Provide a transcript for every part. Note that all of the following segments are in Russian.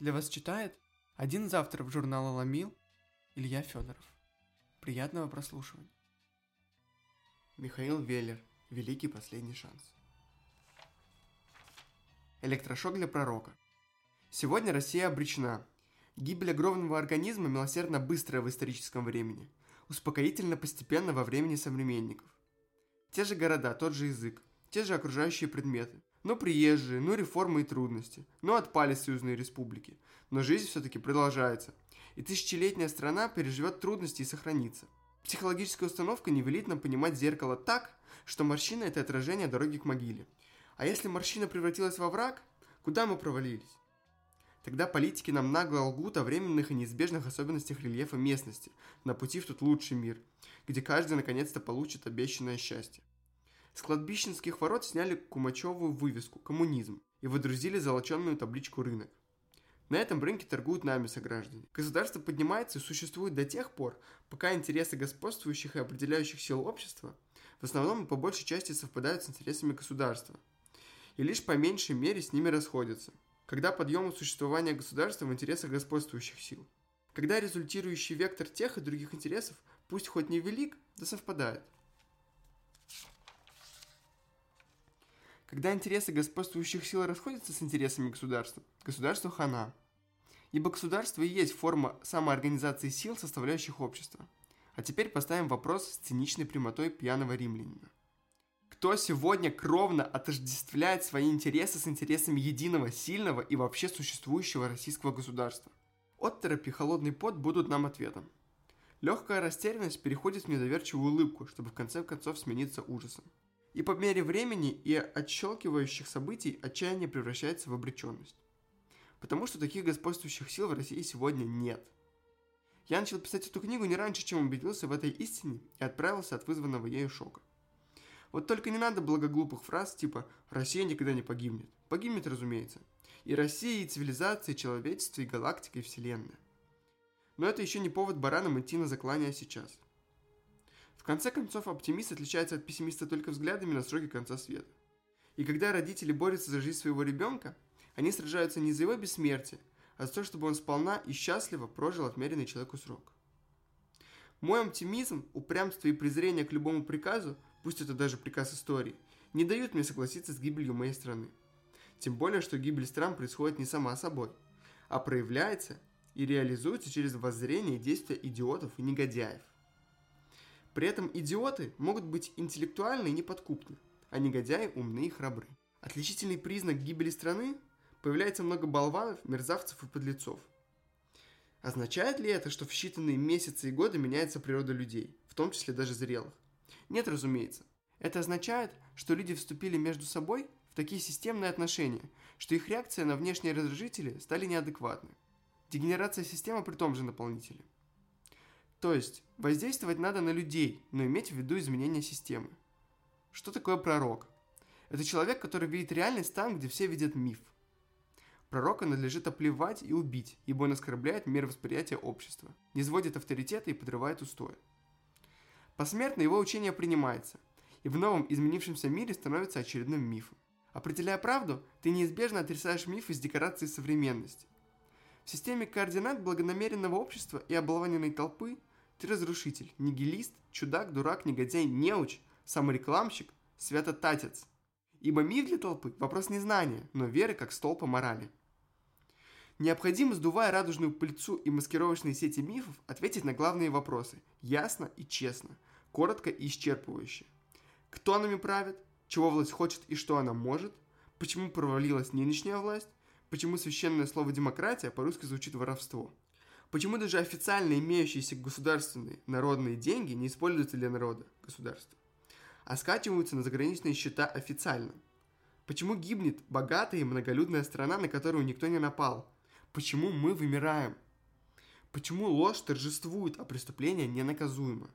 Для вас читает один из авторов журнала «Ломил» Илья Федоров. Приятного прослушивания. Михаил Веллер. Великий последний шанс. Электрошок для пророка. Сегодня Россия обречена. Гибель огромного организма милосердно быстрая в историческом времени. Успокоительно постепенно во времени современников. Те же города, тот же язык, те же окружающие предметы. Но приезжие, но реформы и трудности, но отпали союзные республики. Но жизнь все-таки продолжается. И тысячелетняя страна переживет трудности и сохранится. Психологическая установка не велит нам понимать зеркало так, что морщина – это отражение дороги к могиле. А если морщина превратилась во враг, куда мы провалились? Тогда политики нам нагло лгут о временных и неизбежных особенностях рельефа местности, на пути в тот лучший мир, где каждый наконец-то получит обещанное счастье. С кладбищенских ворот сняли кумачевую вывеску «Коммунизм» и выдрузили золоченную табличку «Рынок». На этом рынке торгуют нами сограждане. Государство поднимается и существует до тех пор, пока интересы господствующих и определяющих сил общества в основном и по большей части совпадают с интересами государства. И лишь по меньшей мере с ними расходятся. Когда подъем существования государства в интересах господствующих сил. Когда результирующий вектор тех и других интересов, пусть хоть не велик, да совпадает – Когда интересы господствующих сил расходятся с интересами государства, государство хана. Ибо государство и есть форма самоорганизации сил, составляющих общество. А теперь поставим вопрос с циничной прямотой пьяного римлянина. Кто сегодня кровно отождествляет свои интересы с интересами единого, сильного и вообще существующего российского государства? Отторопи холодный пот будут нам ответом. Легкая растерянность переходит в недоверчивую улыбку, чтобы в конце концов смениться ужасом. И по мере времени и отщелкивающих событий отчаяние превращается в обреченность. Потому что таких господствующих сил в России сегодня нет. Я начал писать эту книгу не раньше, чем убедился в этой истине и отправился от вызванного ею шока. Вот только не надо благоглупых фраз типа «Россия никогда не погибнет». Погибнет, разумеется. И Россия, и цивилизация, и человечество, и галактика, и Вселенная. Но это еще не повод баранам идти на заклание сейчас – в конце концов, оптимист отличается от пессимиста только взглядами на сроки конца света. И когда родители борются за жизнь своего ребенка, они сражаются не за его бессмертие, а за то, чтобы он сполна и счастливо прожил отмеренный человеку срок. Мой оптимизм, упрямство и презрение к любому приказу, пусть это даже приказ истории, не дают мне согласиться с гибелью моей страны. Тем более, что гибель стран происходит не сама собой, а проявляется и реализуется через воззрение и действия идиотов и негодяев. При этом идиоты могут быть интеллектуальны и неподкупны, а негодяи умны и храбры. Отличительный признак гибели страны – появляется много болванов, мерзавцев и подлецов. Означает ли это, что в считанные месяцы и годы меняется природа людей, в том числе даже зрелых? Нет, разумеется. Это означает, что люди вступили между собой в такие системные отношения, что их реакция на внешние раздражители стали неадекватны. Дегенерация системы при том же наполнителе – то есть, воздействовать надо на людей, но иметь в виду изменение системы. Что такое пророк? Это человек, который видит реальность там, где все видят миф. Пророка надлежит оплевать и убить, ибо он оскорбляет мировосприятие общества, не сводит авторитета и подрывает устои. Посмертно его учение принимается, и в новом изменившемся мире становится очередным мифом. Определяя правду, ты неизбежно отрицаешь миф из декорации современности. В системе координат благонамеренного общества и оболваненной толпы ты разрушитель, нигилист, чудак, дурак, негодяй, неуч, саморекламщик, святотатец. Ибо мир для толпы – вопрос не знания, но веры как столпа морали. Необходимо, сдувая радужную пыльцу и маскировочные сети мифов, ответить на главные вопросы – ясно и честно, коротко и исчерпывающе. Кто нами правит? Чего власть хочет и что она может? Почему провалилась нынешняя власть? Почему священное слово «демократия» по-русски звучит воровство? Почему даже официально имеющиеся государственные народные деньги не используются для народа, государства, а скачиваются на заграничные счета официально? Почему гибнет богатая и многолюдная страна, на которую никто не напал? Почему мы вымираем? Почему ложь торжествует, а преступление ненаказуемо?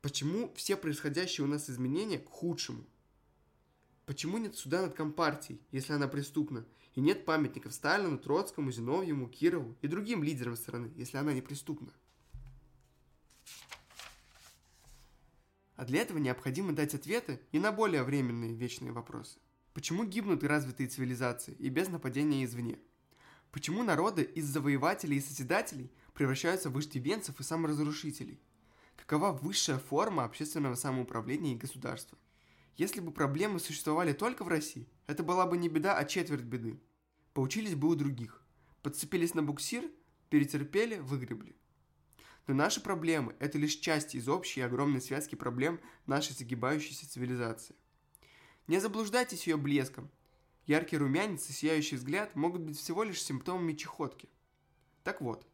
Почему все происходящие у нас изменения к худшему – Почему нет суда над Компартией, если она преступна? И нет памятников Сталину, Троцкому, Зиновьеву, Кирову и другим лидерам страны, если она не преступна? А для этого необходимо дать ответы и на более временные вечные вопросы. Почему гибнут развитые цивилизации и без нападения извне? Почему народы из завоевателей и созидателей превращаются в вождевенцев и саморазрушителей? Какова высшая форма общественного самоуправления и государства? Если бы проблемы существовали только в России, это была бы не беда, а четверть беды. Поучились бы у других. Подцепились на буксир, перетерпели, выгребли. Но наши проблемы – это лишь часть из общей огромной связки проблем нашей загибающейся цивилизации. Не заблуждайтесь ее блеском. Яркий румянец и сияющий взгляд могут быть всего лишь симптомами чехотки. Так вот,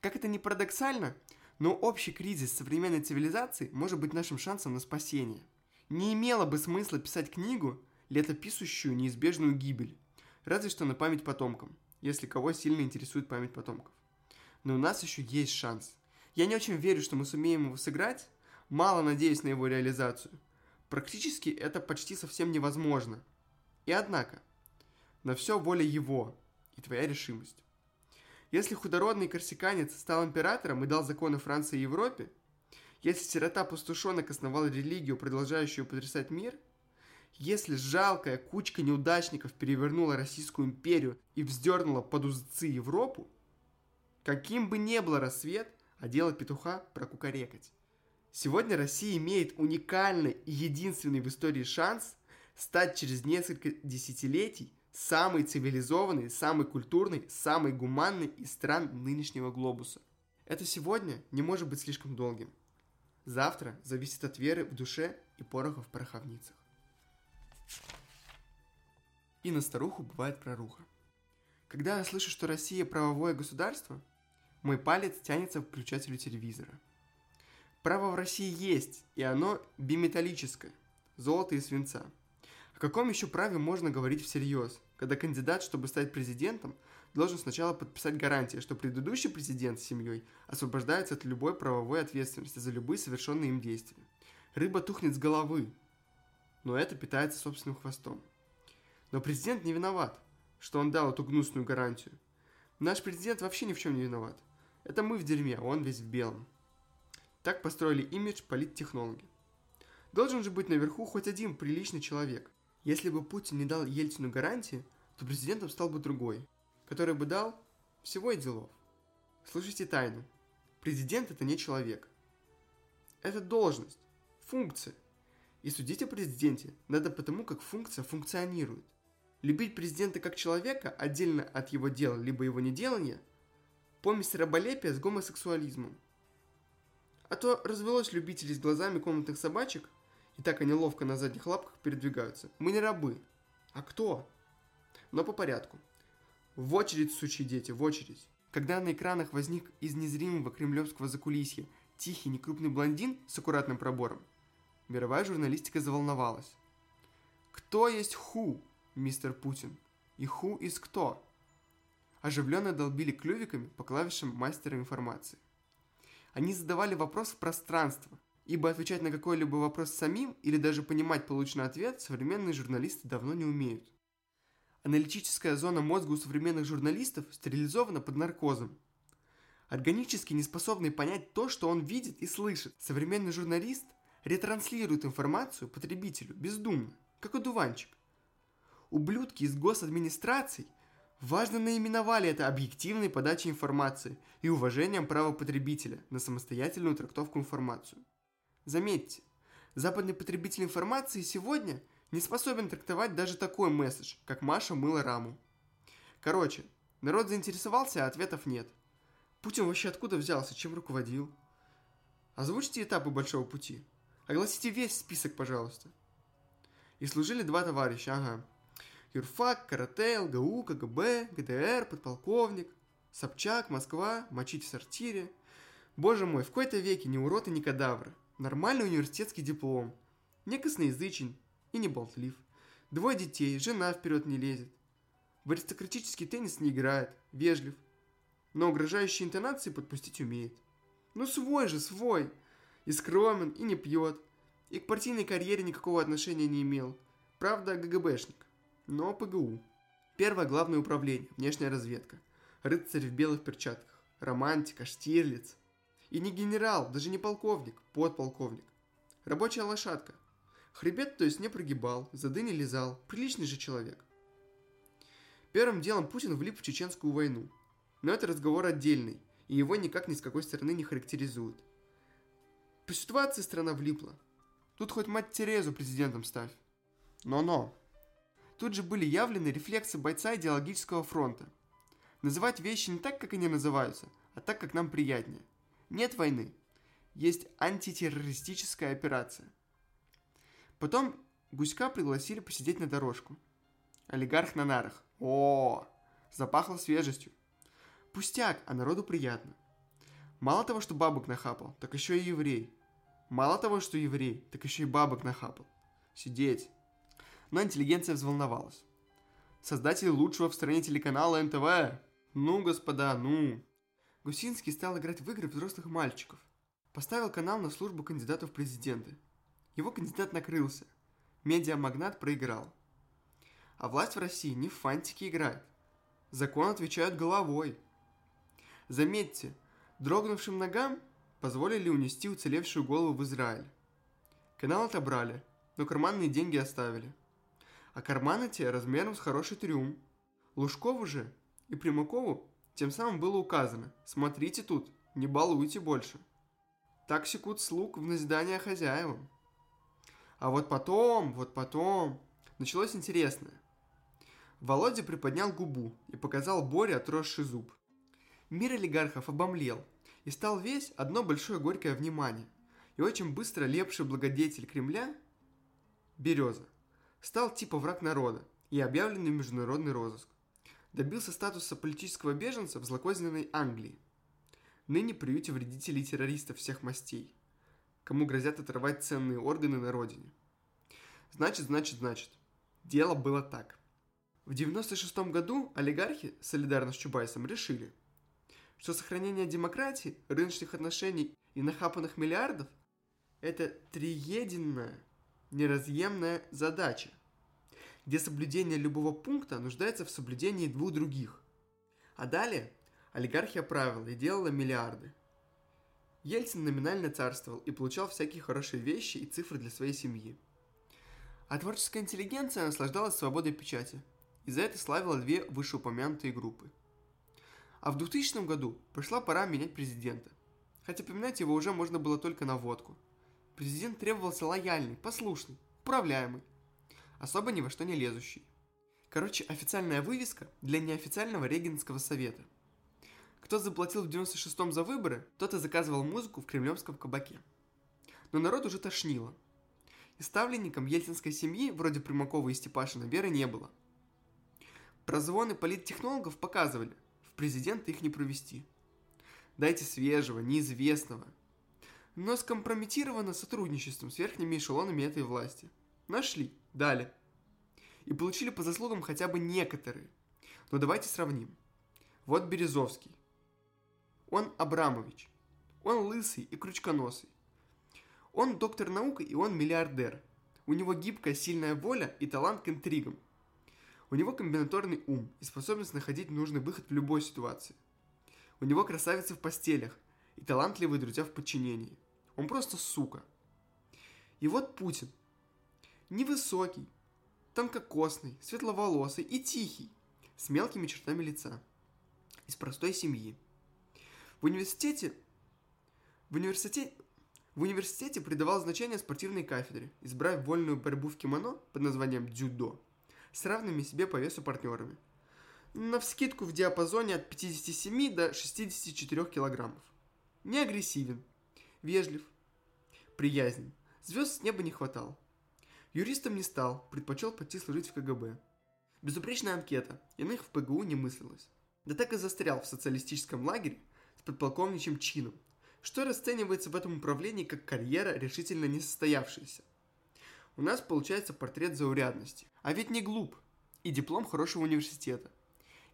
как это ни парадоксально, но общий кризис современной цивилизации может быть нашим шансом на спасение. Не имело бы смысла писать книгу, летописущую неизбежную гибель, разве что на память потомкам, если кого сильно интересует память потомков. Но у нас еще есть шанс. Я не очень верю, что мы сумеем его сыграть, мало надеюсь на его реализацию. Практически это почти совсем невозможно. И однако, на все воля его и твоя решимость. Если худородный корсиканец стал императором и дал законы Франции и Европе, если сирота-пустушонок основал религию, продолжающую потрясать мир, если жалкая кучка неудачников перевернула Российскую империю и вздернула под узцы Европу, каким бы ни был рассвет, а дело петуха прокукарекать. Сегодня Россия имеет уникальный и единственный в истории шанс стать через несколько десятилетий самой цивилизованной, самой культурной, самой гуманной из стран нынешнего глобуса. Это сегодня не может быть слишком долгим. Завтра зависит от веры в душе и пороха в пороховницах. И на старуху бывает проруха. Когда я слышу, что Россия правовое государство, мой палец тянется к включателю телевизора. Право в России есть, и оно биметаллическое, золото и свинца. О каком еще праве можно говорить всерьез, когда кандидат, чтобы стать президентом, должен сначала подписать гарантии, что предыдущий президент с семьей освобождается от любой правовой ответственности за любые совершенные им действия. Рыба тухнет с головы, но это питается собственным хвостом. Но президент не виноват, что он дал эту гнусную гарантию. Наш президент вообще ни в чем не виноват. Это мы в дерьме, а он весь в белом. Так построили имидж политтехнологи. Должен же быть наверху хоть один приличный человек. Если бы Путин не дал Ельцину гарантии, то президентом стал бы другой, который бы дал всего и делов. Слушайте тайну. Президент это не человек. Это должность, функция. И судить о президенте надо потому, как функция функционирует. Любить президента как человека, отдельно от его дела, либо его неделания, помесь раболепия с гомосексуализмом. А то развелось любителей с глазами комнатных собачек, и так они ловко на задних лапках передвигаются. Мы не рабы. А кто? Но по порядку. В очередь, сучьи дети, в очередь. Когда на экранах возник из незримого кремлевского закулисья тихий некрупный блондин с аккуратным пробором, мировая журналистика заволновалась. Кто есть ху, мистер Путин? И ху из кто? Оживленно долбили клювиками по клавишам мастера информации. Они задавали вопрос в пространство, ибо отвечать на какой-либо вопрос самим или даже понимать полученный ответ современные журналисты давно не умеют. Аналитическая зона мозга у современных журналистов стерилизована под наркозом. Органически не способный понять то, что он видит и слышит, современный журналист ретранслирует информацию потребителю бездумно, как одуванчик. Ублюдки из госадминистраций важно наименовали это объективной подачей информации и уважением права потребителя на самостоятельную трактовку информации. Заметьте, западный потребитель информации сегодня – не способен трактовать даже такой месседж, как Маша мыла раму. Короче, народ заинтересовался, а ответов нет. Путин вообще откуда взялся, чем руководил? Озвучьте этапы большого пути. Огласите весь список, пожалуйста. И служили два товарища, ага. Юрфак, Карател, ГУ, КГБ, ГДР, подполковник, Собчак, Москва, мочить в сортире. Боже мой, в кои-то веке ни урод и ни кадавр. Нормальный университетский диплом. Не косноязычен, и не болтлив. Двое детей, жена вперед не лезет. В аристократический теннис не играет, вежлив. Но угрожающие интонации подпустить умеет. Ну свой же, свой. И скромен, и не пьет. И к партийной карьере никакого отношения не имел. Правда, ГБшник. Но ПГУ. Первое главное управление, внешняя разведка. Рыцарь в белых перчатках. Романтика, Штирлиц. И не генерал, даже не полковник, подполковник. Рабочая лошадка – Хребет, то есть, не прогибал, зады не лизал. Приличный же человек. Первым делом Путин влип в чеченскую войну. Но это разговор отдельный, и его никак ни с какой стороны не характеризуют. По ситуации страна влипла. Тут хоть мать Терезу президентом ставь. Но-но. Тут же были явлены рефлексы бойца идеологического фронта. Называть вещи не так, как они называются, а так, как нам приятнее. Нет войны. Есть антитеррористическая операция. Потом Гуська пригласили посидеть на дорожку. Олигарх на нарах. О, запахло свежестью. Пустяк, а народу приятно. Мало того, что бабок нахапал, так еще и еврей. Мало того, что еврей, так еще и бабок нахапал. Сидеть. Но интеллигенция взволновалась. Создатели лучшего в стране телеканала НТВ. Ну, господа, ну. Гусинский стал играть в игры взрослых мальчиков. Поставил канал на службу кандидатов в президенты. Его кандидат накрылся. Медиамагнат проиграл. А власть в России не в фантики играет. Закон отвечают головой. Заметьте, дрогнувшим ногам позволили унести уцелевшую голову в Израиль. Канал отобрали, но карманные деньги оставили. А карманы те размером с хороший трюм. Лужкову же и Примакову тем самым было указано «Смотрите тут, не балуйте больше». Так секут слуг в назидание хозяевам. А вот потом, вот потом, началось интересное. Володя приподнял губу и показал Боре отросший зуб. Мир олигархов обомлел и стал весь одно большое горькое внимание. И очень быстро лепший благодетель Кремля, Береза, стал типа враг народа и объявленный международный розыск. Добился статуса политического беженца в злокозненной Англии. Ныне приюте вредителей и террористов всех мастей, кому грозят оторвать ценные органы на родине. Значит, значит, значит. Дело было так. В 96 году олигархи, солидарно с Чубайсом, решили, что сохранение демократии, рыночных отношений и нахапанных миллиардов – это триединная, неразъемная задача, где соблюдение любого пункта нуждается в соблюдении двух других. А далее олигархия правила и делала миллиарды. Ельцин номинально царствовал и получал всякие хорошие вещи и цифры для своей семьи. А творческая интеллигенция наслаждалась свободой печати – и за это славила две вышеупомянутые группы. А в 2000 году пришла пора менять президента. Хотя поменять его уже можно было только на водку. Президент требовался лояльный, послушный, управляемый, особо ни во что не лезущий. Короче, официальная вывеска для неофициального регенского совета. Кто заплатил в 96-м за выборы, тот и заказывал музыку в кремлевском кабаке. Но народ уже тошнило. И ставленником ельцинской семьи, вроде Примакова и Степашина, веры не было – Прозвоны политтехнологов показывали, президенты их не провести. Дайте свежего, неизвестного. Но скомпрометировано сотрудничеством с верхними эшелонами этой власти. Нашли, дали. И получили по заслугам хотя бы некоторые. Но давайте сравним. Вот Березовский. Он Абрамович. Он лысый и крючконосый. Он доктор наук и он миллиардер. У него гибкая, сильная воля и талант к интригам. У него комбинаторный ум и способность находить нужный выход в любой ситуации. У него красавицы в постелях и талантливые друзья в подчинении. Он просто сука. И вот Путин. Невысокий, тонкокосный, светловолосый и тихий, с мелкими чертами лица. Из простой семьи. В университете... В университете... В университете придавал значение спортивной кафедре, избрав вольную борьбу в кимоно под названием дзюдо – с равными себе по весу партнерами. На вскидку в диапазоне от 57 до 64 килограммов. Не агрессивен, вежлив, приязнен. Звезд с неба не хватало. Юристом не стал, предпочел пойти служить в КГБ. Безупречная анкета, иных в ПГУ не мыслилось. Да так и застрял в социалистическом лагере с подполковничьим чином, что расценивается в этом управлении как карьера решительно несостоявшаяся – у нас получается портрет заурядности. А ведь не глуп. И диплом хорошего университета.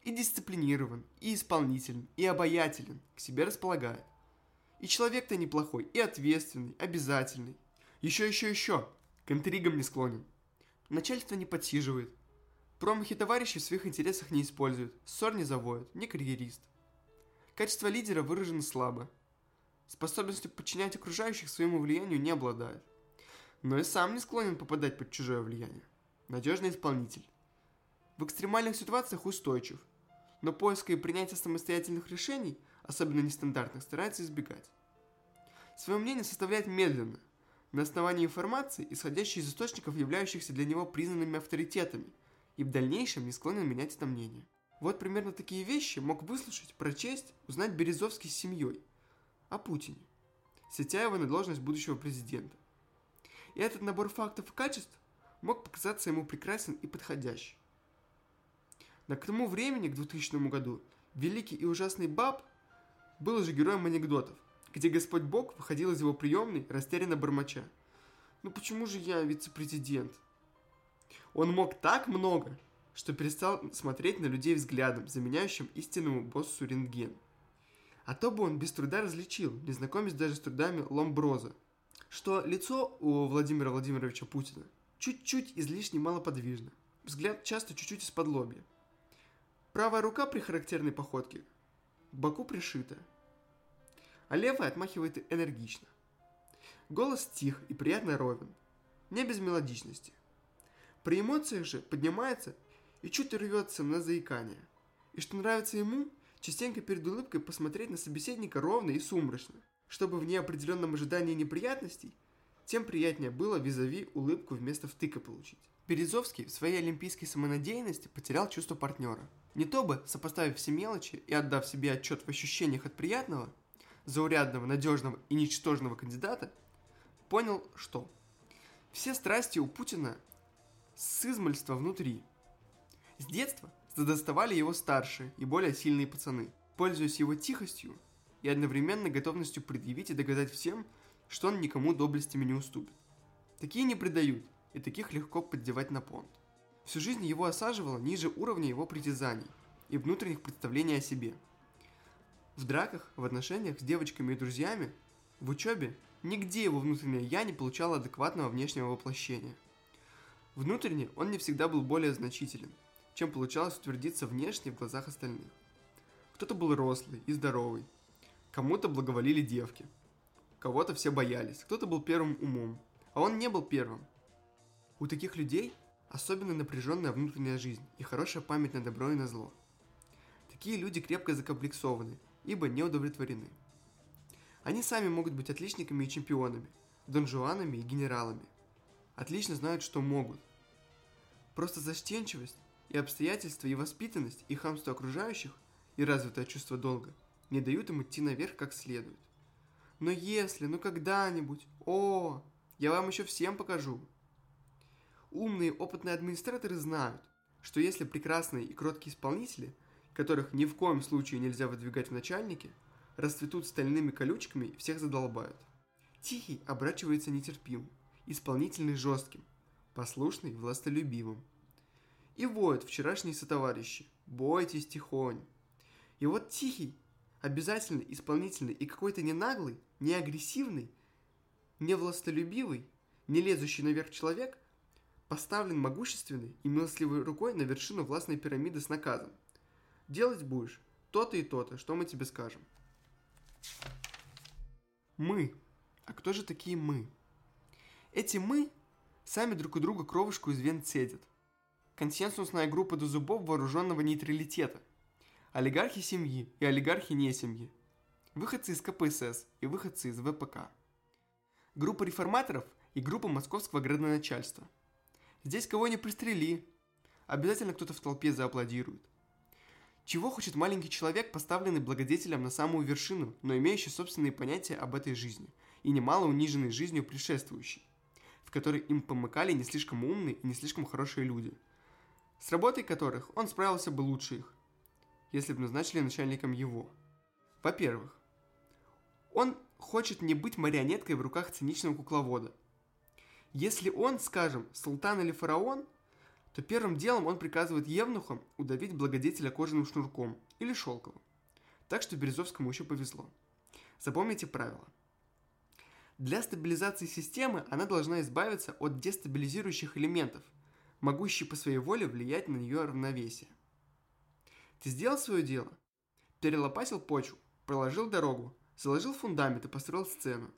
И дисциплинирован, и исполнителен, и обаятелен, к себе располагает. И человек-то неплохой, и ответственный, обязательный. Еще, еще, еще. К интригам не склонен. Начальство не подсиживает. Промахи товарищей в своих интересах не использует. Ссор не заводит, не карьерист. Качество лидера выражено слабо. Способностью подчинять окружающих своему влиянию не обладает но и сам не склонен попадать под чужое влияние. Надежный исполнитель. В экстремальных ситуациях устойчив, но поиска и принятия самостоятельных решений, особенно нестандартных, старается избегать. Свое мнение составляет медленно, на основании информации, исходящей из источников, являющихся для него признанными авторитетами, и в дальнейшем не склонен менять это мнение. Вот примерно такие вещи мог выслушать, прочесть, узнать Березовский с семьей о Путине, сетя его на должность будущего президента. И этот набор фактов и качеств мог показаться ему прекрасен и подходящий. Но к тому времени, к 2000 году, великий и ужасный Баб был уже героем анекдотов, где Господь Бог выходил из его приемной, растерянно бормоча. «Ну почему же я вице-президент?» Он мог так много, что перестал смотреть на людей взглядом, заменяющим истинному боссу рентген. А то бы он без труда различил, не знакомясь даже с трудами Ломброза, что лицо у Владимира Владимировича Путина чуть-чуть излишне малоподвижно, взгляд часто чуть-чуть из-под лобья. Правая рука при характерной походке к боку пришита, а левая отмахивает энергично. Голос тих и приятно ровен, не без мелодичности. При эмоциях же поднимается и чуть рвется на заикание. И что нравится ему, частенько перед улыбкой посмотреть на собеседника ровно и сумрачно, чтобы в неопределенном ожидании неприятностей, тем приятнее было визави улыбку вместо втыка получить. Березовский в своей олимпийской самонадеянности потерял чувство партнера. Не то бы, сопоставив все мелочи и отдав себе отчет в ощущениях от приятного, заурядного, надежного и ничтожного кандидата, понял, что все страсти у Путина с измальства внутри. С детства задоставали его старшие и более сильные пацаны, пользуясь его тихостью и одновременно готовностью предъявить и доказать всем, что он никому доблестями не уступит. Такие не предают, и таких легко поддевать на понт. Всю жизнь его осаживало ниже уровня его притязаний и внутренних представлений о себе. В драках, в отношениях с девочками и друзьями, в учебе, нигде его внутреннее «я» не получало адекватного внешнего воплощения – Внутренне он не всегда был более значителен, чем получалось утвердиться внешне в глазах остальных. Кто-то был рослый и здоровый, кому-то благоволили девки, кого-то все боялись, кто-то был первым умом, а он не был первым. У таких людей особенно напряженная внутренняя жизнь и хорошая память на добро и на зло. Такие люди крепко закомплексованы, ибо не удовлетворены. Они сами могут быть отличниками и чемпионами, донжуанами и генералами, отлично знают, что могут. Просто застенчивость и обстоятельства, и воспитанность, и хамство окружающих, и развитое чувство долга не дают им идти наверх как следует. Но если, ну когда-нибудь, о, я вам еще всем покажу. Умные, опытные администраторы знают, что если прекрасные и кроткие исполнители, которых ни в коем случае нельзя выдвигать в начальники, расцветут стальными колючками, всех задолбают. Тихий оборачивается нетерпимым, исполнительный жестким, послушный властолюбивым. И воют вчерашние сотоварищи, бойтесь тихонь. И вот тихий, обязательно исполнительный и какой-то не наглый, не агрессивный, не властолюбивый, не лезущий наверх человек, поставлен могущественной и милостливой рукой на вершину властной пирамиды с наказом. Делать будешь то-то и то-то, что мы тебе скажем. Мы. А кто же такие мы? Эти «мы» сами друг у друга кровушку из вен цедят. Консенсусная группа до зубов вооруженного нейтралитета. Олигархи семьи и олигархи не семьи. Выходцы из КПСС и выходцы из ВПК. Группа реформаторов и группа московского градоначальства. Здесь кого не пристрели. Обязательно кто-то в толпе зааплодирует. Чего хочет маленький человек, поставленный благодетелем на самую вершину, но имеющий собственные понятия об этой жизни и немало униженной жизнью предшествующей? которой им помыкали не слишком умные и не слишком хорошие люди, с работой которых он справился бы лучше их, если бы назначили начальником его. Во-первых, он хочет не быть марионеткой в руках циничного кукловода. Если он, скажем, султан или фараон, то первым делом он приказывает евнухам удавить благодетеля кожаным шнурком или шелковым. Так что Березовскому еще повезло. Запомните правило – для стабилизации системы она должна избавиться от дестабилизирующих элементов, могущих по своей воле влиять на ее равновесие. Ты сделал свое дело? Перелопасил почву, проложил дорогу, заложил фундамент и построил сцену.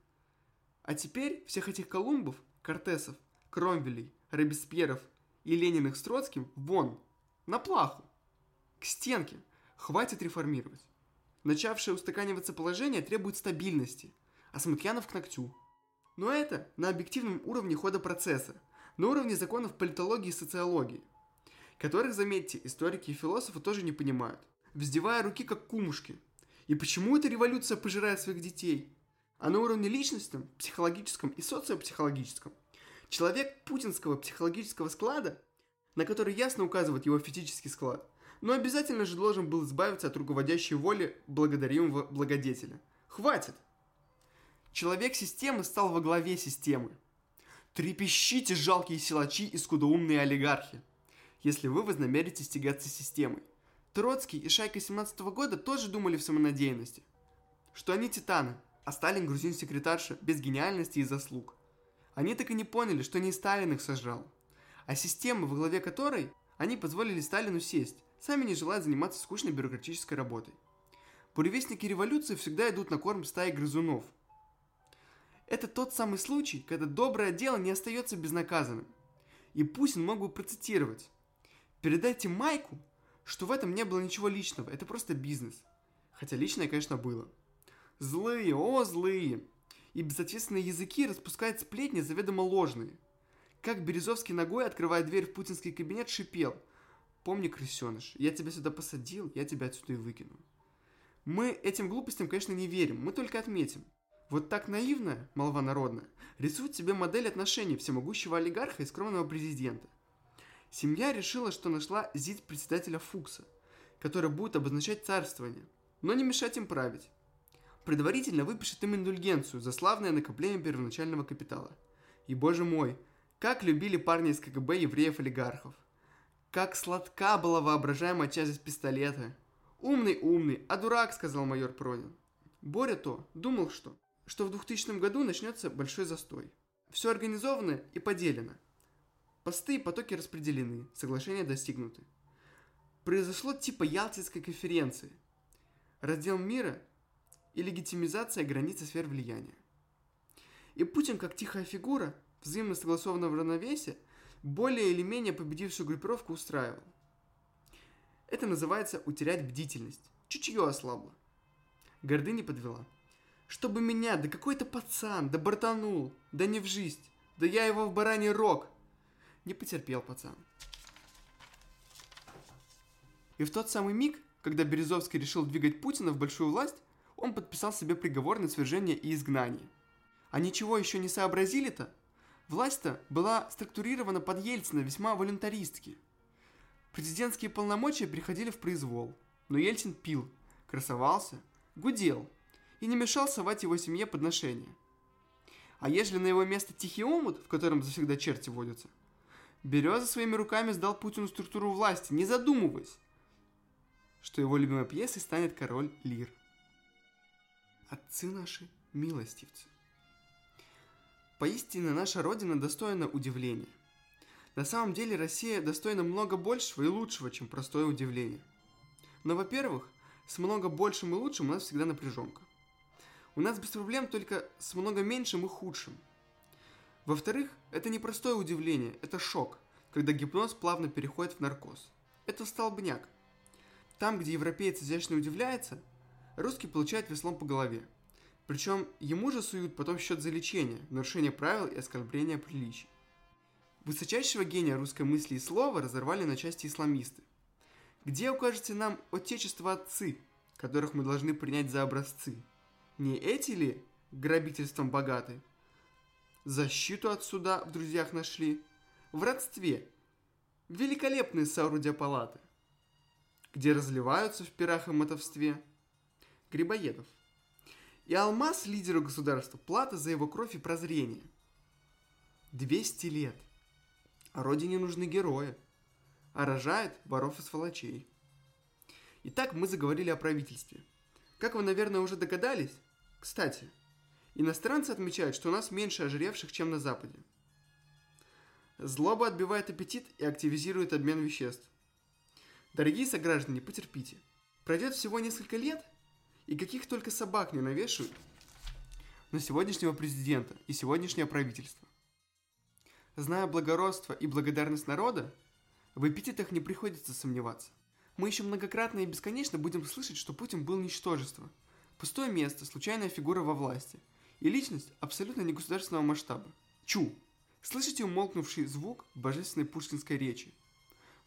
А теперь всех этих Колумбов, Кортесов, Кромвелей, Робеспьеров и Лениных с Троцким вон, На плаху. К стенке. Хватит реформировать. Начавшее устаканиваться положение требует стабильности, а Смутьянов к ногтю. Но это на объективном уровне хода процесса, на уровне законов политологии и социологии, которых, заметьте, историки и философы тоже не понимают, вздевая руки как кумушки. И почему эта революция пожирает своих детей? А на уровне личностном, психологическом и социопсихологическом человек путинского психологического склада, на который ясно указывает его физический склад, но обязательно же должен был избавиться от руководящей воли благодаримого благодетеля. Хватит! Человек системы стал во главе системы. Трепещите, жалкие силачи и скудоумные олигархи, если вы вознамеритесь тягаться системой. Троцкий и Шайка 17 года тоже думали в самонадеянности, что они титаны, а Сталин грузин-секретарша без гениальности и заслуг. Они так и не поняли, что не Сталин их сожрал, а система, во главе которой они позволили Сталину сесть, сами не желая заниматься скучной бюрократической работой. Буревестники революции всегда идут на корм стаи грызунов. Это тот самый случай, когда доброе дело не остается безнаказанным. И Путин мог бы процитировать. Передайте Майку, что в этом не было ничего личного, это просто бизнес. Хотя личное, конечно, было. Злые, о, злые. И безответственные языки распускают сплетни заведомо ложные. Как Березовский ногой, открывая дверь в путинский кабинет, шипел. Помни, крысеныш, я тебя сюда посадил, я тебя отсюда и выкину. Мы этим глупостям, конечно, не верим, мы только отметим. Вот так наивная, молва народная, рисует себе модель отношений всемогущего олигарха и скромного президента. Семья решила, что нашла зид председателя Фукса, который будет обозначать царствование, но не мешать им править. Предварительно выпишет им индульгенцию за славное накопление первоначального капитала. И, боже мой, как любили парни из КГБ евреев-олигархов. Как сладка была воображаемая часть пистолета. Умный-умный, а дурак, сказал майор Пронин. Боря то думал, что, что в 2000 году начнется большой застой. Все организовано и поделено. Посты и потоки распределены, соглашения достигнуты. Произошло типа Ялтинской конференции. Раздел мира и легитимизация границы сфер влияния. И Путин, как тихая фигура, взаимно согласованного равновесия, более или менее победившую группировку устраивал. Это называется утерять бдительность. Чутье ослабло. Гордыня подвела. Чтобы меня, да какой-то пацан, да бортанул, да не в жизнь, да я его в бараний рог. Не потерпел пацан. И в тот самый миг, когда Березовский решил двигать Путина в большую власть, он подписал себе приговор на свержение и изгнание. А ничего еще не сообразили-то? Власть-то была структурирована под Ельцина весьма волюнтаристски. Президентские полномочия приходили в произвол, но Ельцин пил, красовался, гудел и не мешал совать его семье подношения. А ежели на его место тихий омут, в котором завсегда черти водятся, Береза своими руками сдал Путину структуру власти, не задумываясь, что его любимой пьесой станет король Лир. Отцы наши, милостивцы. Поистине наша Родина достойна удивления. На самом деле Россия достойна много большего и лучшего, чем простое удивление. Но, во-первых, с много большим и лучшим у нас всегда напряженка. У нас без проблем только с много меньшим и худшим. Во-вторых, это не простое удивление, это шок, когда гипноз плавно переходит в наркоз. Это столбняк. Там, где европеец изящно удивляется, русский получает веслом по голове. Причем ему же суют потом счет за лечение, нарушение правил и оскорбление приличий. Высочайшего гения русской мысли и слова разорвали на части исламисты. Где укажете нам отечество отцы, которых мы должны принять за образцы? Не эти ли грабительством богаты? Защиту от суда в друзьях нашли. В родстве. Великолепные соорудия палаты. Где разливаются в пирах и мотовстве. Грибоедов. И алмаз лидеру государства плата за его кровь и прозрение. 200 лет. А родине нужны герои. А рожает воров и сволочей. Итак, мы заговорили о правительстве. Как вы, наверное, уже догадались, кстати, иностранцы отмечают, что у нас меньше ожиревших, чем на Западе. Злоба отбивает аппетит и активизирует обмен веществ. Дорогие сограждане, потерпите. Пройдет всего несколько лет, и каких только собак не навешают на сегодняшнего президента и сегодняшнее правительство. Зная благородство и благодарность народа, В эпитетах не приходится сомневаться. Мы еще многократно и бесконечно будем слышать, что Путин был ничтожество. Пустое место, случайная фигура во власти. И личность абсолютно не государственного масштаба. Чу! Слышите умолкнувший звук божественной пушкинской речи?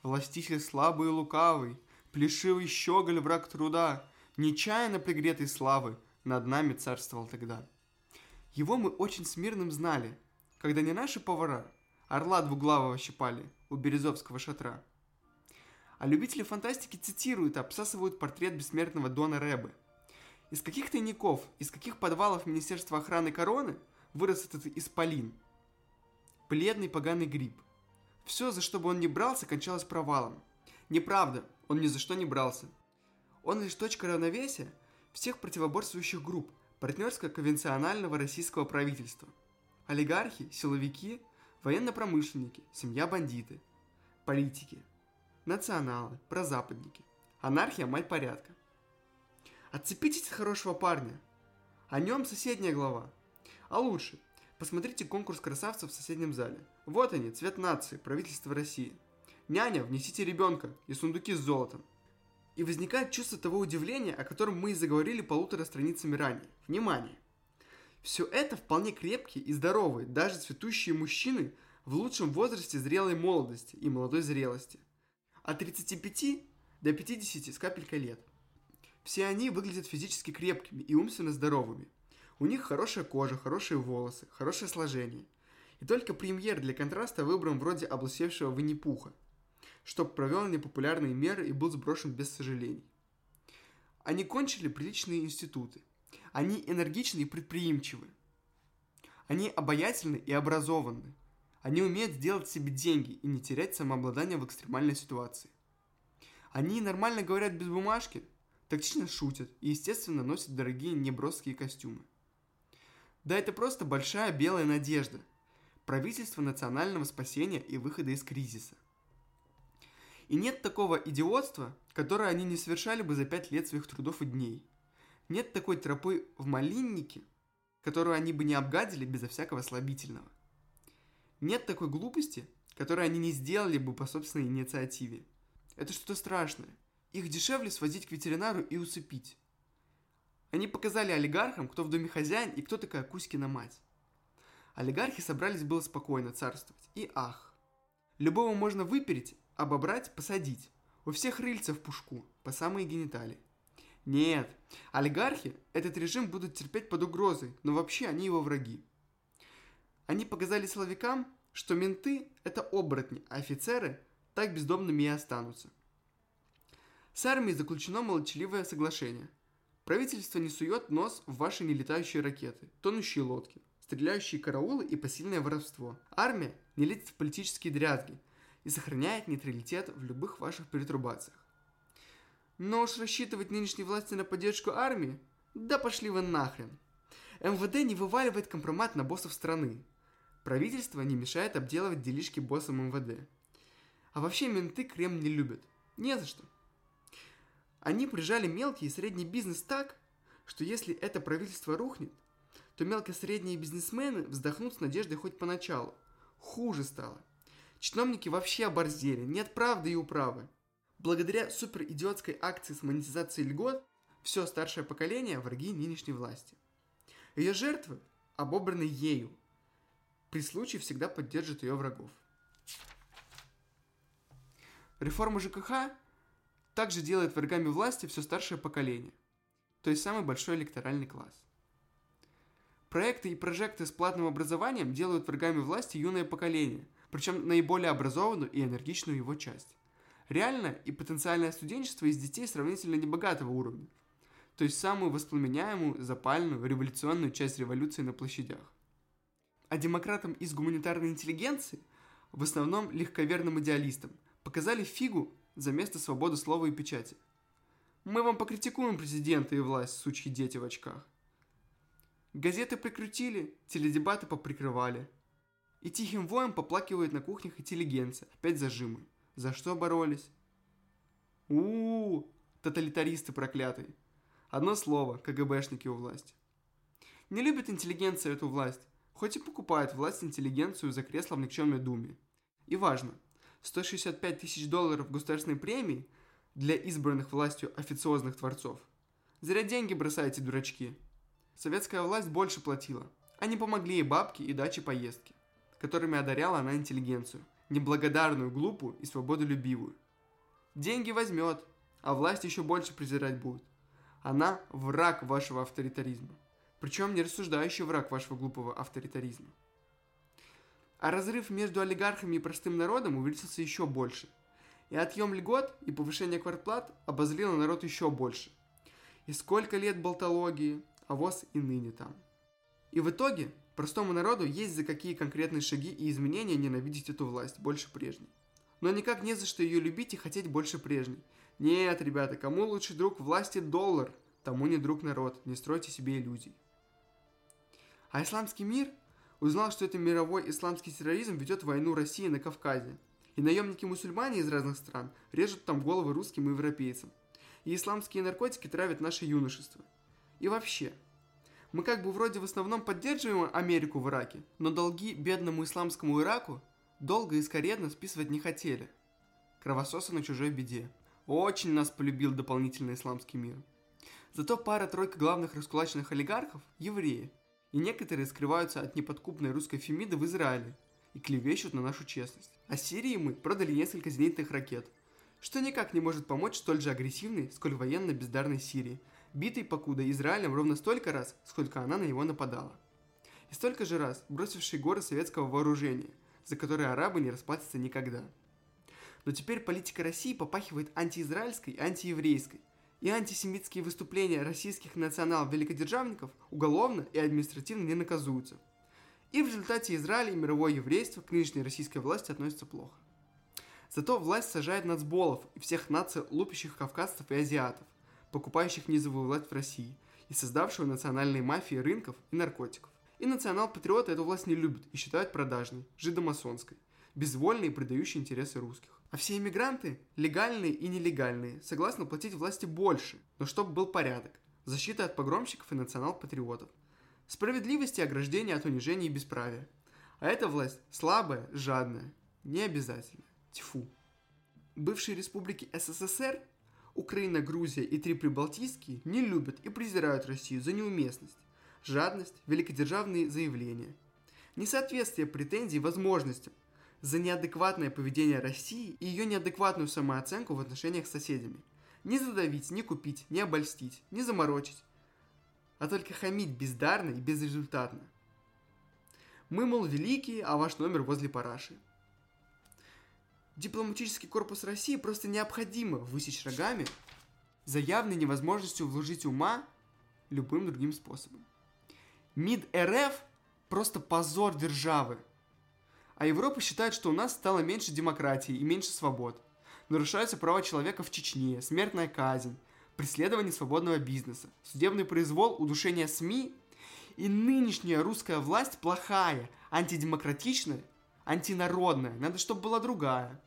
Властитель слабый и лукавый, плешивый щеголь враг труда, нечаянно пригретый славы, над нами царствовал тогда. Его мы очень смирным знали, когда не наши повара, орла двуглавого щипали у Березовского шатра. А любители фантастики цитируют и обсасывают портрет бессмертного Дона Рэбы. Из каких тайников, из каких подвалов Министерства охраны короны вырос этот исполин? Бледный поганый гриб. Все, за что бы он ни брался, кончалось провалом. Неправда, он ни за что не брался. Он лишь точка равновесия всех противоборствующих групп партнерско-конвенционального российского правительства. Олигархи, силовики, военно-промышленники, семья-бандиты, политики, националы, прозападники. Анархия – мать порядка. Отцепитесь от хорошего парня. О нем соседняя глава. А лучше, посмотрите конкурс красавцев в соседнем зале. Вот они, цвет нации, правительство России. Няня, внесите ребенка и сундуки с золотом. И возникает чувство того удивления, о котором мы и заговорили полутора страницами ранее. Внимание! Все это вполне крепкие и здоровые, даже цветущие мужчины в лучшем возрасте зрелой молодости и молодой зрелости. От 35 до 50 с капелькой лет. Все они выглядят физически крепкими и умственно здоровыми. У них хорошая кожа, хорошие волосы, хорошее сложение. И только премьер для контраста выбран вроде облысевшего Винни-Пуха, чтоб провел непопулярные меры и был сброшен без сожалений. Они кончили приличные институты. Они энергичны и предприимчивы. Они обаятельны и образованы. Они умеют сделать себе деньги и не терять самообладание в экстремальной ситуации. Они нормально говорят без бумажки, тактично шутят и, естественно, носят дорогие неброские костюмы. Да это просто большая белая надежда. Правительство национального спасения и выхода из кризиса. И нет такого идиотства, которое они не совершали бы за пять лет своих трудов и дней. Нет такой тропы в малиннике, которую они бы не обгадили безо всякого слабительного. Нет такой глупости, которую они не сделали бы по собственной инициативе. Это что-то страшное. Их дешевле свозить к ветеринару и усыпить. Они показали олигархам, кто в доме хозяин и кто такая Кузькина мать. Олигархи собрались было спокойно царствовать. И ах. Любого можно выпереть, обобрать, посадить. У всех рыльца в пушку, по самые гениталии. Нет, олигархи этот режим будут терпеть под угрозой, но вообще они его враги. Они показали силовикам, что менты – это оборотни, а офицеры так бездомными и останутся. С армией заключено молчаливое соглашение. Правительство не сует нос в ваши нелетающие ракеты, тонущие лодки, стреляющие караулы и посильное воровство. Армия не лезет в политические дрязги и сохраняет нейтралитет в любых ваших перетрубациях. Но уж рассчитывать нынешней власти на поддержку армии? Да пошли вы нахрен. МВД не вываливает компромат на боссов страны. Правительство не мешает обделывать делишки боссам МВД. А вообще менты Кремль не любят. Не за что. Они прижали мелкий и средний бизнес так, что если это правительство рухнет, то мелко-средние бизнесмены вздохнут с надеждой хоть поначалу. Хуже стало. Чиновники вообще оборзели, нет правды и управы. Благодаря суперидиотской акции с монетизацией льгот, все старшее поколение – враги нынешней власти. Ее жертвы обобраны ею. При случае всегда поддержат ее врагов. Реформа ЖКХ также делает врагами власти все старшее поколение, то есть самый большой электоральный класс. Проекты и прожекты с платным образованием делают врагами власти юное поколение, причем наиболее образованную и энергичную его часть. Реальное и потенциальное студенчество из детей сравнительно небогатого уровня, то есть самую воспламеняемую, запальную, революционную часть революции на площадях. А демократам из гуманитарной интеллигенции, в основном легковерным идеалистам, показали фигу за место свободы слова и печати. Мы вам покритикуем президента и власть, сучьи дети в очках. Газеты прикрутили, теледебаты поприкрывали. И тихим воем поплакивает на кухнях интеллигенция, опять зажимы. За что боролись? у у, тоталитаристы проклятые. Одно слово, КГБшники у власти. Не любит интеллигенция эту власть, хоть и покупает власть интеллигенцию за кресло в никчемной думе. И важно, 165 тысяч долларов государственной премии для избранных властью официозных творцов. Зря деньги бросаете, дурачки. Советская власть больше платила. Они помогли ей бабки и дачи поездки, которыми одаряла она интеллигенцию, неблагодарную, глупую и свободолюбивую. Деньги возьмет, а власть еще больше презирать будет. Она враг вашего авторитаризма. Причем не рассуждающий враг вашего глупого авторитаризма. А разрыв между олигархами и простым народом увеличился еще больше. И отъем льгот и повышение квартплат обозлило народ еще больше. И сколько лет болтологии, а воз и ныне там. И в итоге простому народу есть за какие конкретные шаги и изменения ненавидеть эту власть больше прежней. Но никак не за что ее любить и хотеть больше прежней. Нет, ребята, кому лучший друг власти доллар, тому не друг народ, не стройте себе иллюзий. А исламский мир узнал, что это мировой исламский терроризм ведет войну России на Кавказе. И наемники-мусульмане из разных стран режут там головы русским и европейцам. И исламские наркотики травят наше юношество. И вообще, мы как бы вроде в основном поддерживаем Америку в Ираке, но долги бедному исламскому Ираку долго и скоредно списывать не хотели. Кровососы на чужой беде. Очень нас полюбил дополнительный исламский мир. Зато пара-тройка главных раскулаченных олигархов – евреи. И некоторые скрываются от неподкупной русской фемиды в Израиле и клевещут на нашу честность. А Сирии мы продали несколько зенитных ракет, что никак не может помочь столь же агрессивной, сколь военно бездарной Сирии, битой покуда Израилем ровно столько раз, сколько она на него нападала. И столько же раз бросивший горы советского вооружения, за которые арабы не расплатятся никогда – но теперь политика России попахивает антиизраильской и антиеврейской. И антисемитские выступления российских национал-великодержавников уголовно и административно не наказуются. И в результате Израиль и мировое еврейство к нынешней российской власти относятся плохо. Зато власть сажает нацболов и всех наций лупящих кавказцев и азиатов, покупающих низовую власть в России и создавшего национальные мафии рынков и наркотиков. И национал-патриоты эту власть не любят и считают продажной, жидомасонской, безвольной и предающей интересы русских. А все иммигранты, легальные и нелегальные, согласны платить власти больше, но чтобы был порядок, защита от погромщиков и национал-патриотов, справедливости и ограждения от унижения и бесправия. А эта власть слабая, жадная, не обязательно. Тьфу. Бывшие республики СССР, Украина, Грузия и три прибалтийские не любят и презирают Россию за неуместность, жадность, великодержавные заявления, несоответствие претензий возможностям, за неадекватное поведение России и ее неадекватную самооценку в отношениях с соседями. Не задавить, не купить, не обольстить, не заморочить, а только хамить бездарно и безрезультатно. Мы, мол, великие, а ваш номер возле параши. Дипломатический корпус России просто необходимо высечь рогами за явной невозможностью вложить ума любым другим способом. МИД РФ просто позор державы – а Европа считает, что у нас стало меньше демократии и меньше свобод. Нарушаются права человека в Чечне, смертная казнь, преследование свободного бизнеса, судебный произвол, удушение СМИ. И нынешняя русская власть плохая, антидемократичная, антинародная. Надо, чтобы была другая.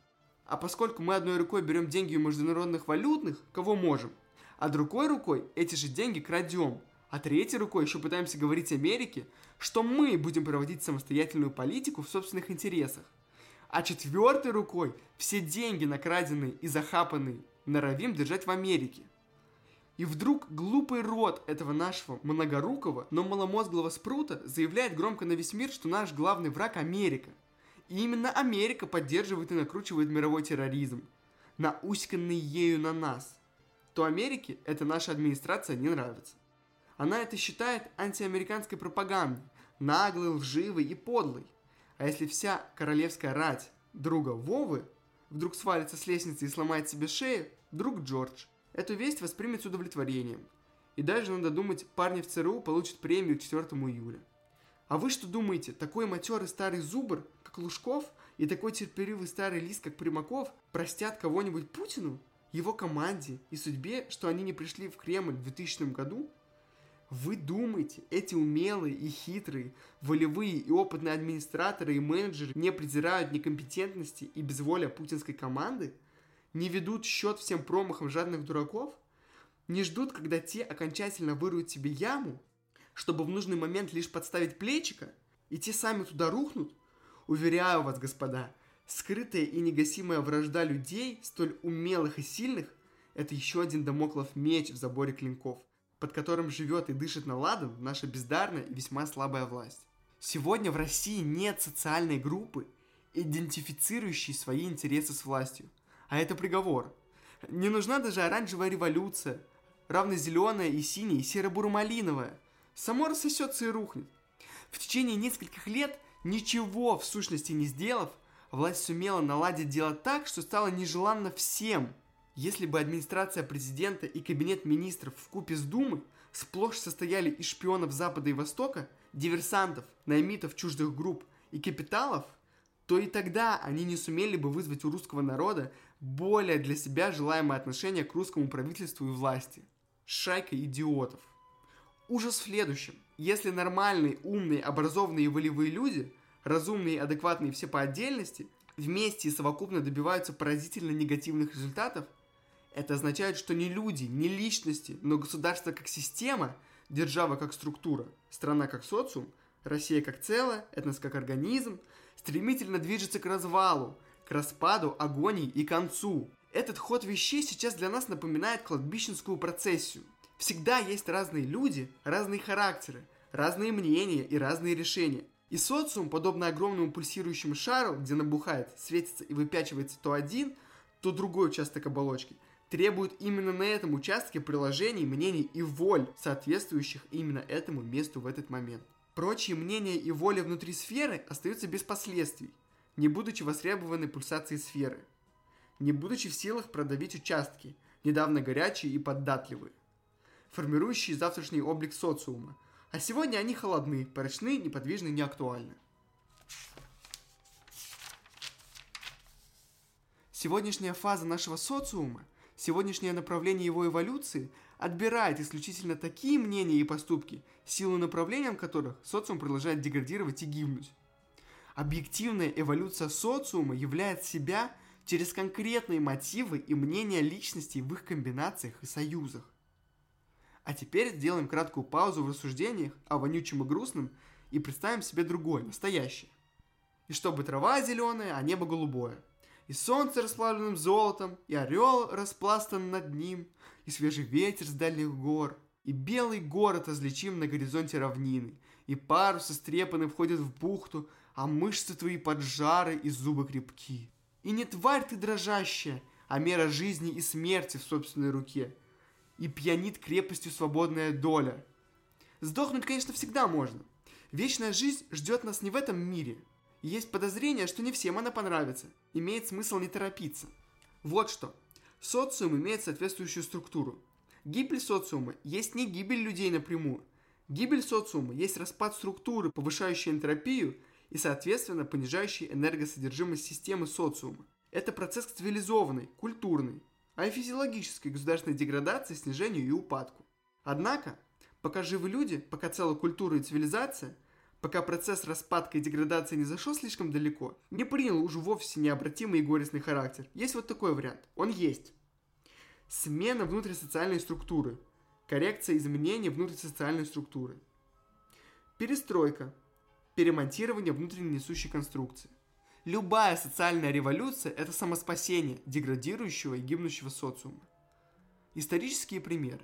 А поскольку мы одной рукой берем деньги у международных валютных, кого можем, а другой рукой эти же деньги крадем, а третьей рукой еще пытаемся говорить Америке, что мы будем проводить самостоятельную политику в собственных интересах. А четвертой рукой все деньги, накраденные и захапанные, норовим держать в Америке. И вдруг глупый рот этого нашего многорукого, но маломозглого спрута заявляет громко на весь мир, что наш главный враг Америка. И именно Америка поддерживает и накручивает мировой терроризм, науськанный ею на нас. То Америке эта наша администрация не нравится. Она это считает антиамериканской пропагандой, наглый, лживый и подлый. А если вся королевская рать друга Вовы вдруг свалится с лестницы и сломает себе шею, друг Джордж эту весть воспримет с удовлетворением. И даже, надо думать, парни в ЦРУ получат премию к 4 июля. А вы что думаете, такой матерый старый зубр, как Лужков, и такой терпеливый старый лис, как Примаков, простят кого-нибудь Путину, его команде и судьбе, что они не пришли в Кремль в 2000 году? Вы думаете, эти умелые и хитрые, волевые и опытные администраторы и менеджеры не презирают некомпетентности и безволия путинской команды? Не ведут счет всем промахам жадных дураков? Не ждут, когда те окончательно выруют себе яму, чтобы в нужный момент лишь подставить плечика, и те сами туда рухнут? Уверяю вас, господа, Скрытая и негасимая вражда людей, столь умелых и сильных, это еще один домоклов меч в заборе клинков, под которым живет и дышит на ладан наша бездарная и весьма слабая власть. Сегодня в России нет социальной группы, идентифицирующей свои интересы с властью. А это приговор. Не нужна даже оранжевая революция, равно зеленая и синяя, и серо-буро-малиновая. Само рассосется и рухнет. В течение нескольких лет, ничего в сущности не сделав, власть сумела наладить дело так, что стало нежеланно всем. Если бы администрация президента и кабинет министров в купе с Думой сплошь состояли из шпионов Запада и Востока, диверсантов, наймитов чуждых групп и капиталов, то и тогда они не сумели бы вызвать у русского народа более для себя желаемое отношение к русскому правительству и власти. Шайка идиотов. Ужас в следующем. Если нормальные, умные, образованные и волевые люди, разумные и адекватные все по отдельности, вместе и совокупно добиваются поразительно негативных результатов, это означает, что не люди, не личности, но государство как система, держава как структура, страна как социум, Россия как целое, этнос как организм, стремительно движется к развалу, к распаду, агонии и концу. Этот ход вещей сейчас для нас напоминает кладбищенскую процессию. Всегда есть разные люди, разные характеры, разные мнения и разные решения. И социум, подобно огромному пульсирующему шару, где набухает, светится и выпячивается то один, то другой участок оболочки, требует именно на этом участке приложений, мнений и воль, соответствующих именно этому месту в этот момент. Прочие мнения и воли внутри сферы остаются без последствий, не будучи востребованы пульсацией сферы, не будучи в силах продавить участки, недавно горячие и податливые, формирующие завтрашний облик социума, а сегодня они холодны, прочны, неподвижны, неактуальны. Сегодняшняя фаза нашего социума, сегодняшнее направление его эволюции отбирает исключительно такие мнения и поступки, силу направлением которых социум продолжает деградировать и гибнуть. Объективная эволюция социума являет себя через конкретные мотивы и мнения личностей в их комбинациях и союзах. А теперь сделаем краткую паузу в рассуждениях о вонючем и грустном и представим себе другое, настоящее. И чтобы трава зеленая, а небо голубое. И солнце расплавленным золотом, и орел распластан над ним – и свежий ветер с дальних гор, и белый город различим на горизонте равнины, и парус истрепанный входит в бухту, а мышцы твои поджары и зубы крепки. И не тварь ты дрожащая, а мера жизни и смерти в собственной руке. И пьянит крепостью свободная доля. Сдохнуть, конечно, всегда можно. Вечная жизнь ждет нас не в этом мире. Есть подозрение, что не всем она понравится. Имеет смысл не торопиться. Вот что. Социум имеет соответствующую структуру. Гибель социума есть не гибель людей напрямую. Гибель социума есть распад структуры, повышающий энтропию и, соответственно, понижающий энергосодержимость системы социума. Это процесс цивилизованный, культурный, а и физиологической государственной деградации, снижению и упадку. Однако, пока живы люди, пока целая культура и цивилизация, пока процесс распадка и деградации не зашел слишком далеко, не принял уже вовсе необратимый и горестный характер. Есть вот такой вариант. Он есть. Смена внутрисоциальной структуры. Коррекция изменения внутрисоциальной структуры. Перестройка. Перемонтирование внутренней несущей конструкции. Любая социальная революция – это самоспасение деградирующего и гибнущего социума. Исторические примеры.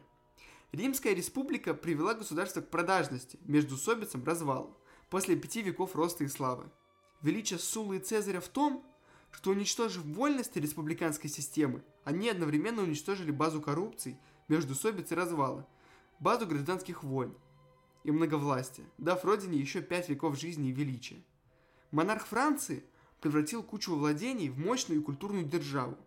Римская республика привела государство к продажности, междусобицам, развалу после пяти веков роста и славы. Величие Сулы и Цезаря в том, что уничтожив вольности республиканской системы, они одновременно уничтожили базу коррупции, междусобиц и развала, базу гражданских войн и многовластия, дав родине еще пять веков жизни и величия. Монарх Франции превратил кучу владений в мощную и культурную державу.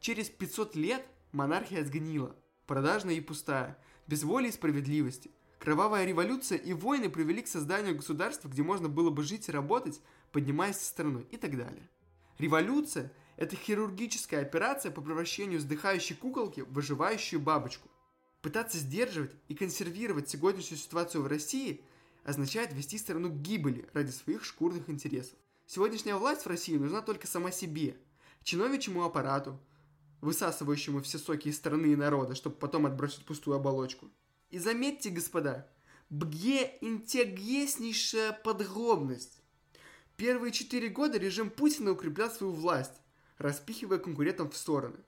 Через 500 лет монархия сгнила, продажная и пустая, без воли и справедливости, Кровавая революция и войны привели к созданию государства, где можно было бы жить и работать, поднимаясь со страной и так далее. Революция – это хирургическая операция по превращению вздыхающей куколки в выживающую бабочку. Пытаться сдерживать и консервировать сегодняшнюю ситуацию в России означает вести страну к гибели ради своих шкурных интересов. Сегодняшняя власть в России нужна только сама себе, чиновничьему аппарату, высасывающему все соки из страны и народа, чтобы потом отбросить пустую оболочку – и заметьте, господа, бге интереснейшая подробность. Первые четыре года режим Путина укреплял свою власть, распихивая конкурентов в стороны.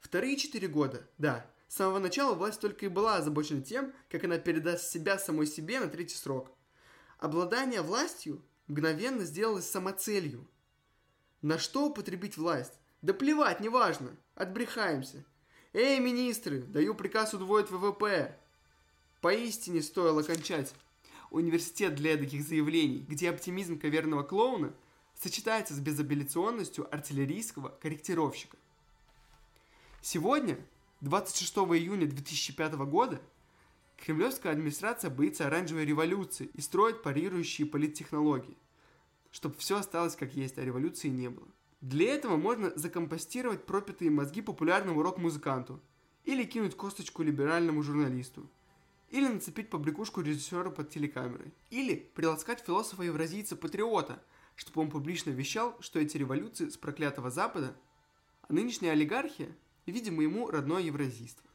Вторые четыре года, да, с самого начала власть только и была озабочена тем, как она передаст себя самой себе на третий срок. Обладание властью мгновенно сделалось самоцелью. На что употребить власть? Да плевать, неважно, отбрехаемся. Эй, министры, даю приказ удвоить ВВП. Поистине стоило кончать. Университет для таких заявлений, где оптимизм каверного клоуна сочетается с безапелляционностью артиллерийского корректировщика. Сегодня, 26 июня 2005 года, кремлевская администрация боится оранжевой революции и строит парирующие политтехнологии, чтобы все осталось как есть, а революции не было. Для этого можно закомпостировать пропитые мозги популярному рок-музыканту или кинуть косточку либеральному журналисту – или нацепить побрякушку режиссера под телекамерой, или приласкать философа-евразийца-патриота, чтобы он публично вещал, что эти революции с проклятого Запада, а нынешняя олигархия, видимо, ему родное евразийство.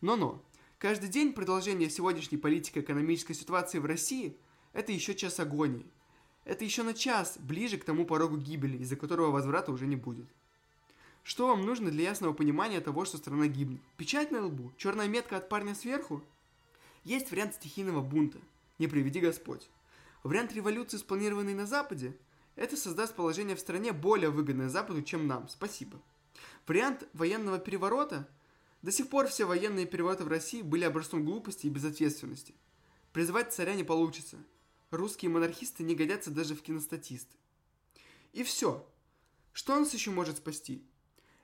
Но-но, каждый день продолжение сегодняшней политико-экономической ситуации в России – это еще час агонии. Это еще на час ближе к тому порогу гибели, из-за которого возврата уже не будет. Что вам нужно для ясного понимания того, что страна гибнет? Печать на лбу? Черная метка от парня сверху? Есть вариант стихийного бунта, не приведи Господь. Вариант революции, спланированный на Западе, это создаст положение в стране более выгодное Западу, чем нам. Спасибо. Вариант военного переворота. До сих пор все военные перевороты в России были образцом глупости и безответственности. Призывать царя не получится. Русские монархисты не годятся даже в киностатисты. И все. Что нас еще может спасти?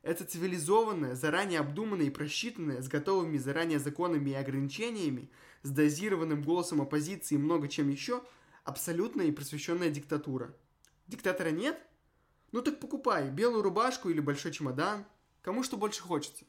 Это цивилизованное, заранее обдуманное и просчитанное, с готовыми заранее законами и ограничениями, с дозированным голосом оппозиции и много чем еще, абсолютная и просвещенная диктатура. Диктатора нет? Ну так покупай белую рубашку или большой чемодан. Кому что больше хочется.